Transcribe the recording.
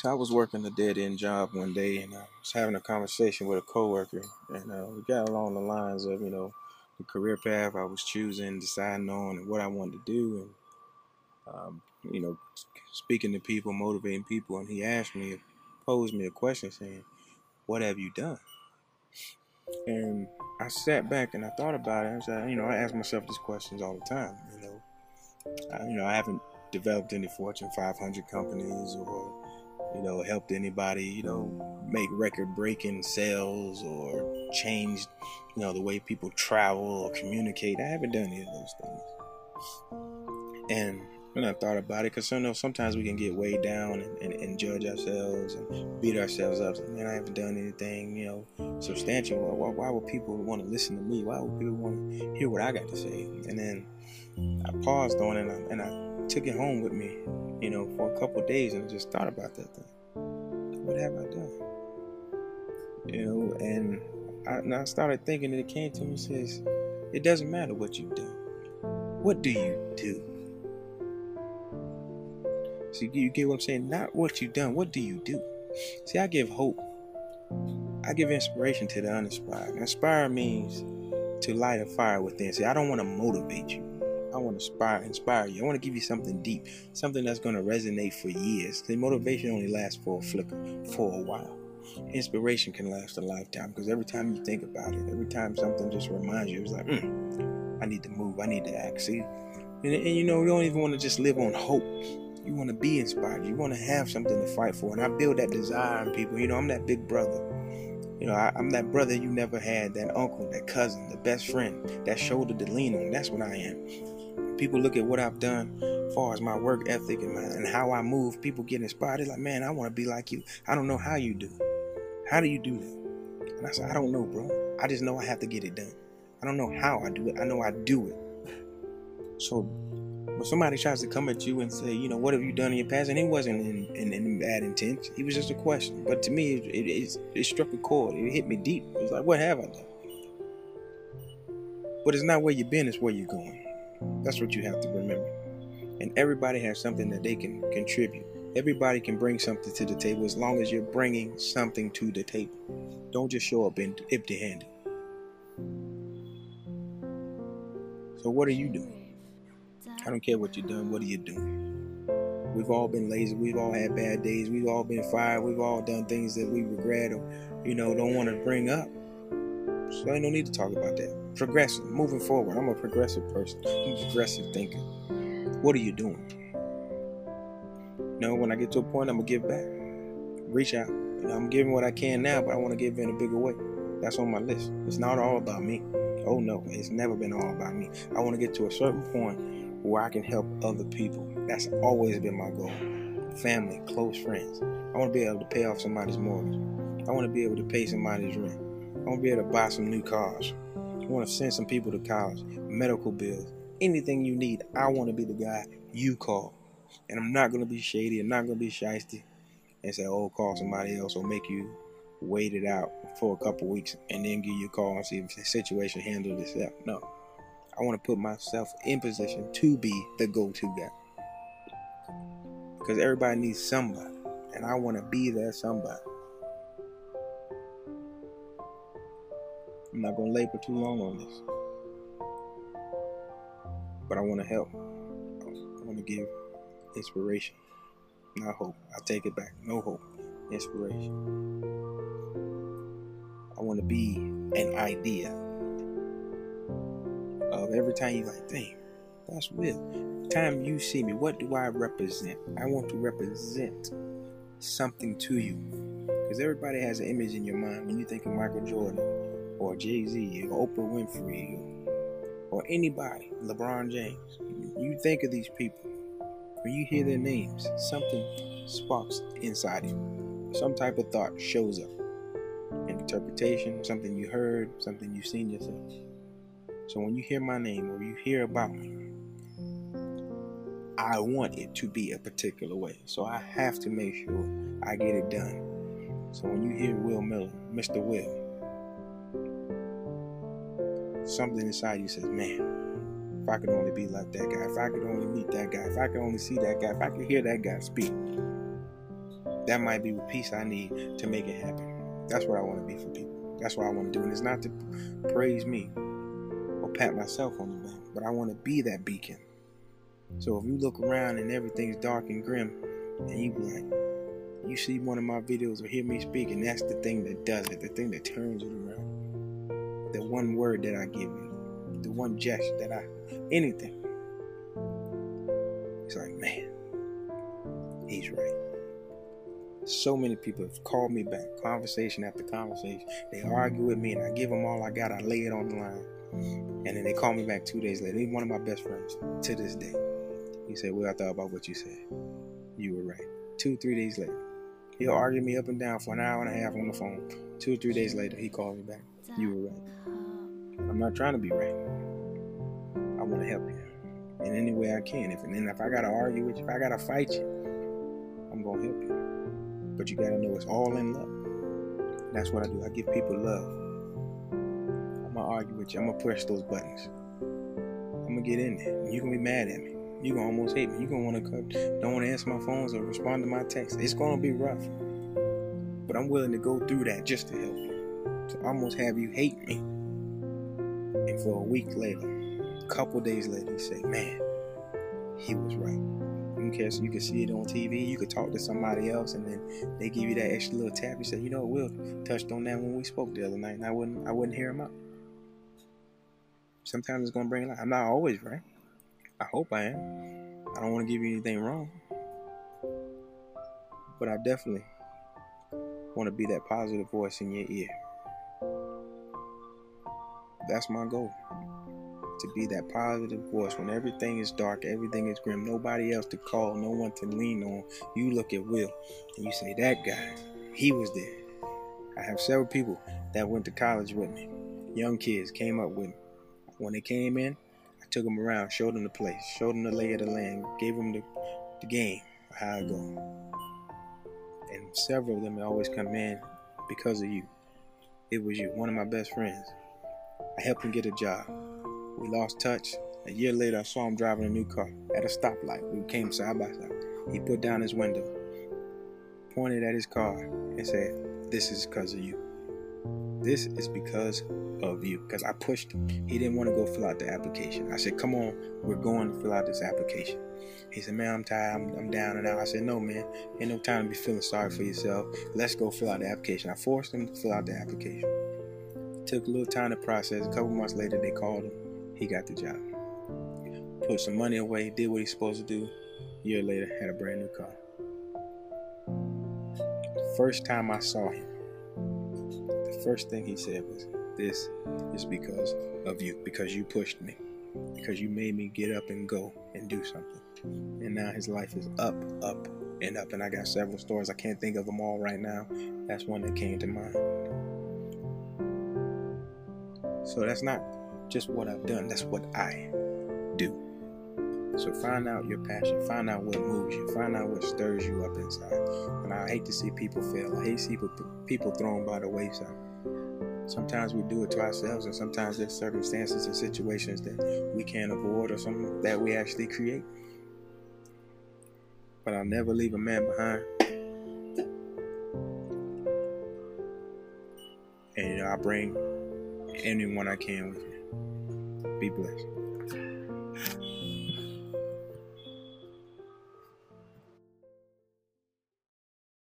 So I was working a dead end job one day, and I was having a conversation with a coworker, and uh, we got along the lines of you know the career path I was choosing, deciding on, and what I wanted to do, and um, you know speaking to people, motivating people. And he asked me, posed me a question, saying, "What have you done?" And I sat back and I thought about it. I said, you know, I ask myself these questions all the time. You know, I, you know, I haven't developed any Fortune 500 companies or you know, helped anybody, you know, make record breaking sales or changed, you know, the way people travel or communicate. I haven't done any of those things. And when I thought about it, because you know, sometimes we can get weighed down and, and, and, judge ourselves and beat ourselves up. Man, I haven't done anything, you know, substantial. Why, why would people want to listen to me? Why would people want to hear what I got to say? And then I paused on it and I, and I took it home with me, you know, for a couple days and just thought about that thing. What have I done? You know, and I, and I started thinking, and it came to me says, it doesn't matter what you've done. What do you do? See, you get what I'm saying? Not what you've done. What do you do? See, I give hope. I give inspiration to the uninspired. Inspire means to light a fire within. See, I don't want to motivate you. I want to inspire, inspire you. I want to give you something deep, something that's going to resonate for years. The motivation only lasts for a flicker, for a while. Inspiration can last a lifetime because every time you think about it, every time something just reminds you, it's like, mm, I need to move, I need to act. See, and, and you know, you don't even want to just live on hope. You want to be inspired. You want to have something to fight for. And I build that desire in people. You know, I'm that big brother. You know, I, am that brother you never had, that uncle, that cousin, the best friend, that shoulder to lean on. That's what I am people look at what I've done as far as my work ethic and, my, and how I move, people get inspired. They're like, man, I want to be like you. I don't know how you do. How do you do that? And I said, I don't know, bro. I just know I have to get it done. I don't know how I do it. I know I do it. So when somebody tries to come at you and say, you know, what have you done in your past? And it wasn't in, in, in bad intent. It was just a question. But to me, it, it, it, struck a chord. It hit me deep. It was like, what have I done? But it's not where you've been, it's where you're going. That's what you have to remember. And everybody has something that they can contribute. Everybody can bring something to the table as long as you're bringing something to the table. Don't just show up empty handed. So, what are you doing? I don't care what you're doing. What are you doing? We've all been lazy. We've all had bad days. We've all been fired. We've all done things that we regret or, you know, don't want to bring up. So, ain't no need to talk about that progressive, moving forward. I'm a progressive person. I'm a progressive thinker. What are you doing? Know, when I get to a point, I'm gonna give back. Reach out. I'm giving what I can now, but I want to give in a bigger way. That's on my list. It's not all about me. Oh no, it's never been all about me. I want to get to a certain point where I can help other people. That's always been my goal. Family, close friends. I want to be able to pay off somebody's mortgage. I want to be able to pay somebody's rent. I want to be able to buy some new cars. I want to send some people to college, medical bills, anything you need. I want to be the guy you call. And I'm not going to be shady. I'm not going to be shisty and say, oh, call somebody else or make you wait it out for a couple weeks and then give you a call and see if the situation handled itself. No. I want to put myself in position to be the go to guy. Because everybody needs somebody. And I want to be that somebody. I'm not going to labor too long on this. But I want to help. I want to give inspiration, not hope. I take it back. No hope, inspiration. I want to be an idea of every time you like, dang, that's real. Time you see me, what do I represent? I want to represent something to you. Because everybody has an image in your mind when you think of Michael Jordan or Jay Z or Oprah Winfrey or anybody, LeBron James. You think of these people. When you hear their names, something sparks inside you. Some type of thought shows up. An interpretation, something you heard, something you've seen yourself. So when you hear my name or you hear about me, I want it to be a particular way. So I have to make sure I get it done. So when you hear Will Miller, Mr. Will, something inside you says, man, if I could only be like that guy, if I could only meet that guy, if I could only see that guy, if I could hear that guy speak, that might be the peace I need to make it happen. That's what I want to be for people. That's what I want to do. And it's not to praise me or pat myself on the back, but I want to be that beacon. So if you look around and everything's dark and grim, and you be like, you see one of my videos or hear me speak, and that's the thing that does it, the thing that turns it around. The one word that I give you, the one gesture that I, anything. It's like, man, he's right. So many people have called me back, conversation after conversation. They argue with me, and I give them all I got. I lay it on the line, and then they call me back two days later. He's one of my best friends to this day. He said, "Well, I thought about what you said. You were right." Two, three days later, he'll argue me up and down for an hour and a half on the phone. Two or three days later, he calls me back. You were right. I'm not trying to be right. I want to help you in any way I can. If and then if I gotta argue with you, if I gotta fight you, I'm gonna help you. But you gotta know it's all in love. That's what I do. I give people love. I'm gonna argue with you. I'm gonna push those buttons. I'm gonna get in there. You're gonna be mad at me. You're gonna almost hate me. You're gonna wanna cut, don't wanna answer my phones or respond to my texts. It's gonna be rough. But I'm willing to go through that just to help you. To almost have you hate me. And for a week later, a couple days later, he said, Man, he was right care so you can see it on TV. You could talk to somebody else, and then they give you that extra little tap. You say, you know, Will touched on that when we spoke the other night, and I wouldn't, I wouldn't hear him out. Sometimes it's gonna bring lot. I'm not always right. I hope I am. I don't want to give you anything wrong, but I definitely want to be that positive voice in your ear. That's my goal to be that positive voice when everything is dark, everything is grim, nobody else to call, no one to lean on. You look at Will and you say, That guy, he was there. I have several people that went to college with me, young kids came up with me. When they came in, I took them around, showed them the place, showed them the lay of the land, gave them the, the game, how it go. And several of them always come in because of you. It was you, one of my best friends. I helped him get a job. We lost touch. A year later, I saw him driving a new car at a stoplight. We came side by side. He put down his window, pointed at his car, and said, This is because of you. This is because of you. Because I pushed him. He didn't want to go fill out the application. I said, Come on, we're going to fill out this application. He said, Man, I'm tired. I'm, I'm down and out. I said, No, man, ain't no time to be feeling sorry for yourself. Let's go fill out the application. I forced him to fill out the application. Took a little time to process. A couple months later, they called him he got the job. Put some money away, did what he's supposed to do. A year later, had a brand new car. The first time I saw him, the first thing he said was, This is because of you, because you pushed me, because you made me get up and go and do something. And now his life is up, up, and up. And I got several stories. I can't think of them all right now. That's one that came to mind. So that's not just what I've done. That's what I do. So find out your passion. Find out what moves you. Find out what stirs you up inside. And I hate to see people fail. I hate to see people thrown by the wayside. Sometimes we do it to ourselves, and sometimes there's circumstances and situations that we can't avoid or something that we actually create. But I'll never leave a man behind. And you know, I bring anyone I can with me. Be blessed.